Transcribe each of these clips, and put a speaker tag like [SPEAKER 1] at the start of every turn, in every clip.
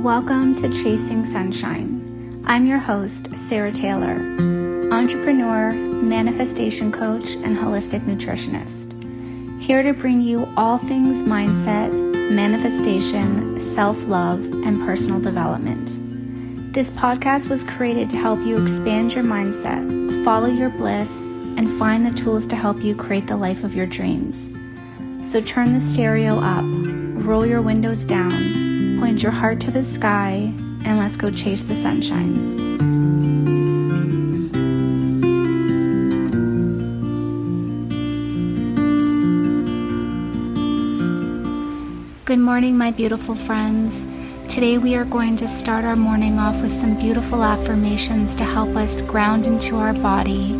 [SPEAKER 1] Welcome to Chasing Sunshine. I'm your host, Sarah Taylor, entrepreneur, manifestation coach, and holistic nutritionist. Here to bring you all things mindset, manifestation, self love, and personal development. This podcast was created to help you expand your mindset, follow your bliss, and find the tools to help you create the life of your dreams. So turn the stereo up, roll your windows down, Point your heart to the sky and let's go chase the sunshine. Good morning, my beautiful friends. Today, we are going to start our morning off with some beautiful affirmations to help us ground into our body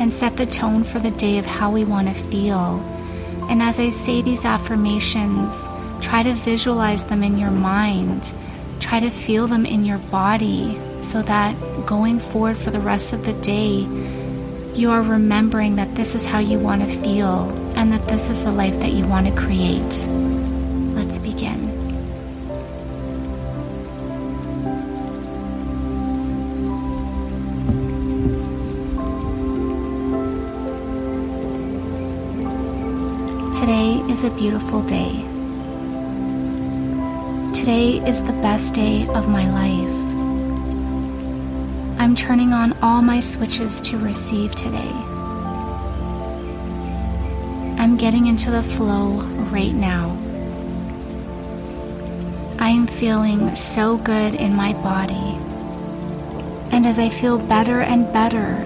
[SPEAKER 1] and set the tone for the day of how we want to feel. And as I say these affirmations, Try to visualize them in your mind. Try to feel them in your body so that going forward for the rest of the day, you are remembering that this is how you want to feel and that this is the life that you want to create. Let's begin. Today is a beautiful day. Today is the best day of my life. I'm turning on all my switches to receive today. I'm getting into the flow right now. I am feeling so good in my body. And as I feel better and better,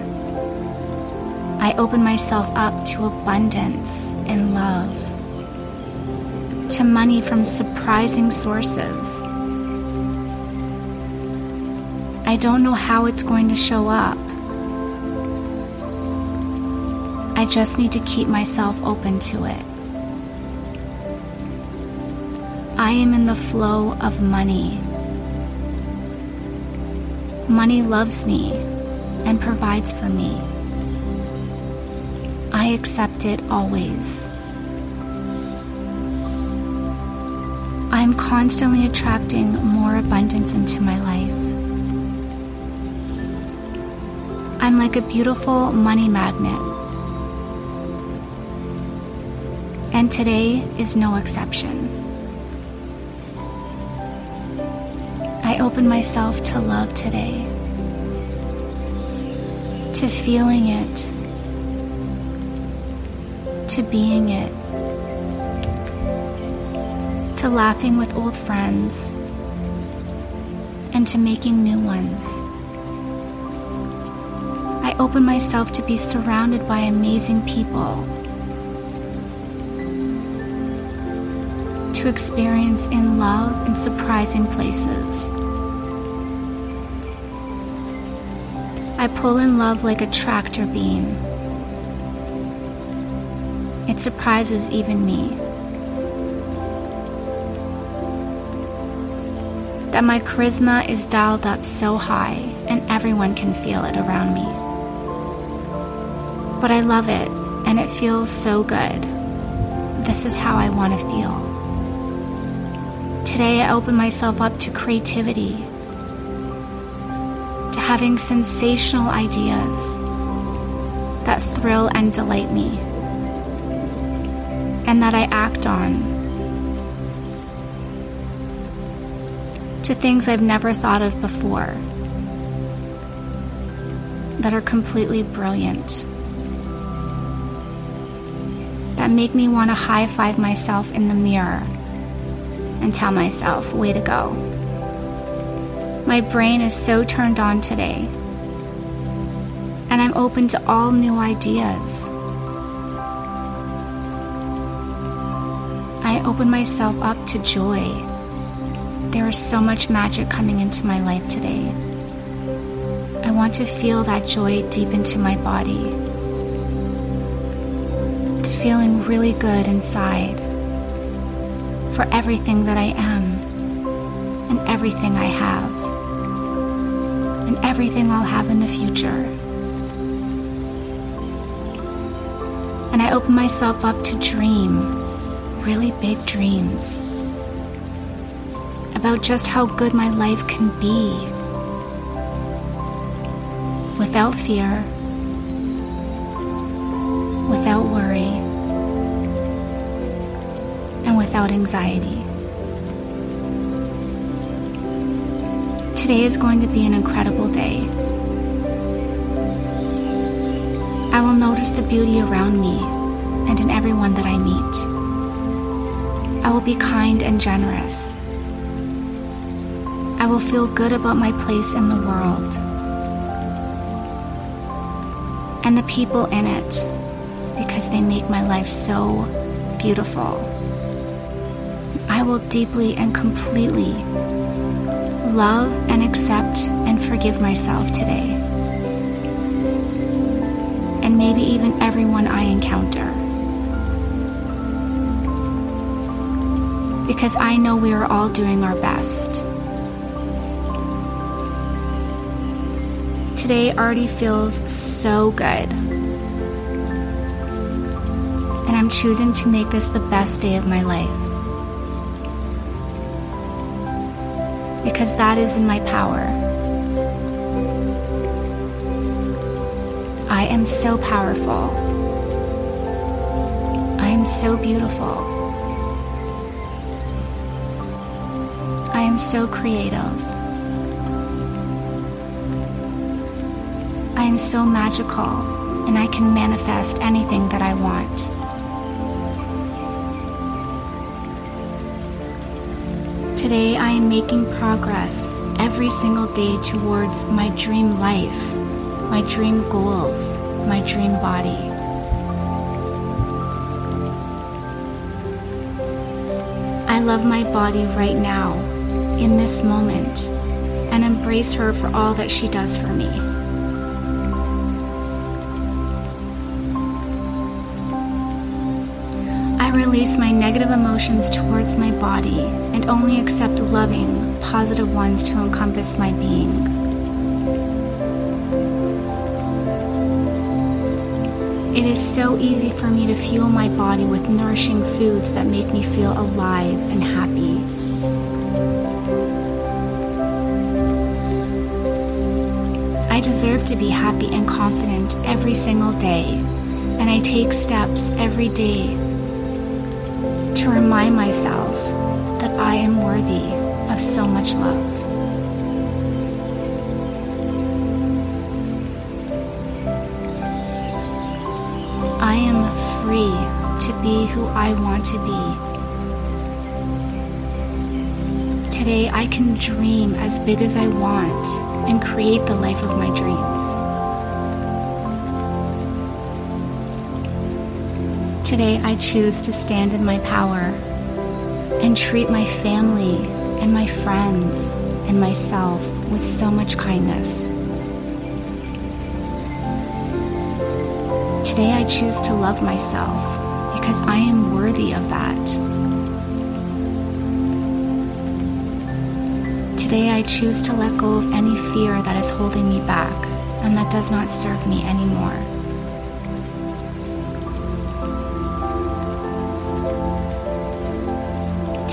[SPEAKER 1] I open myself up to abundance and love to money from surprising sources. I don't know how it's going to show up. I just need to keep myself open to it. I am in the flow of money. Money loves me and provides for me. I accept it always. I'm constantly attracting more abundance into my life. I'm like a beautiful money magnet. And today is no exception. I open myself to love today, to feeling it, to being it to laughing with old friends, and to making new ones. I open myself to be surrounded by amazing people, to experience in love in surprising places. I pull in love like a tractor beam. It surprises even me. That my charisma is dialed up so high and everyone can feel it around me. But I love it and it feels so good. This is how I want to feel. Today I open myself up to creativity, to having sensational ideas that thrill and delight me, and that I act on to things I've never thought of before that are completely brilliant, that make me want to high five myself in the mirror and tell myself, way to go. My brain is so turned on today, and I'm open to all new ideas. I open myself up to joy there is so much magic coming into my life today. I want to feel that joy deep into my body, to feeling really good inside for everything that I am and everything I have and everything I'll have in the future. And I open myself up to dream really big dreams about just how good my life can be without fear, without worry, and without anxiety. Today is going to be an incredible day. I will notice the beauty around me and in everyone that I meet. I will be kind and generous. I will feel good about my place in the world and the people in it because they make my life so beautiful. I will deeply and completely love and accept and forgive myself today. And maybe even everyone I encounter. Because I know we are all doing our best. Today already feels so good. And I'm choosing to make this the best day of my life. because that is in my power. I am so powerful. I am so beautiful. I am so creative. I am so magical, and I can manifest anything that I want. Today, I am making progress every single day towards my dream life, my dream goals, my dream body. I love my body right now, in this moment, and embrace her for all that she does for me. I release my negative emotions towards my body and only accept loving, positive ones to encompass my being. It is so easy for me to fuel my body with nourishing foods that make me feel alive and happy. I deserve to be happy and confident every single day, and I take steps every day to remind myself that I am worthy of so much love. I am free to be who I want to be. Today, I can dream as big as I want and create the life of my dreams. Today, I choose to stand in my power and treat my family and my friends and myself with so much kindness. Today, I choose to love myself because I am worthy of that. Today, I choose to let go of any fear that is holding me back and that does not serve me anymore.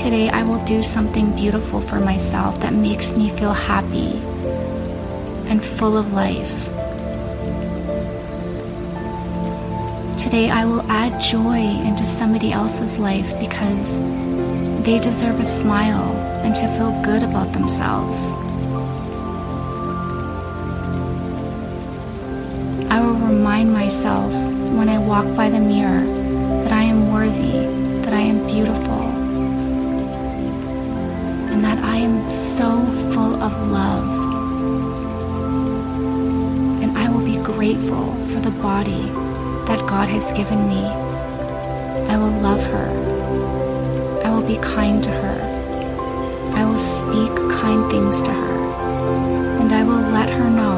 [SPEAKER 1] Today, I will do something beautiful for myself that makes me feel happy and full of life. Today, I will add joy into somebody else's life because they deserve a smile and to feel good about themselves. I will remind myself when I walk by the mirror that I am worthy, that I am beautiful, and that I am so full of love. And I will be grateful for the body that God has given me. I will love her. I will be kind to her. I will speak kind things to her. And I will let her know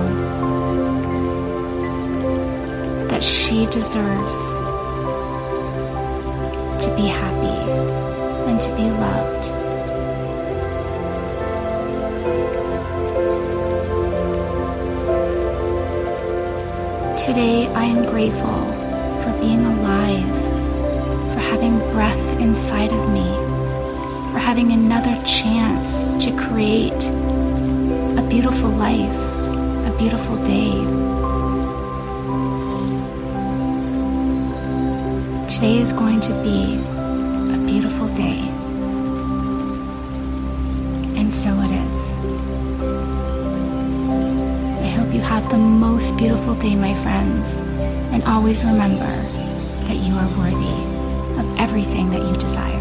[SPEAKER 1] that she deserves to be happy and to be loved. Today, I am grateful for being alive, for having breath inside of me, for having another chance to create a beautiful life, a beautiful day. Today is going to be a beautiful day. And so it is. I hope you have the most beautiful day, my friends. And always remember that you are worthy of everything that you desire.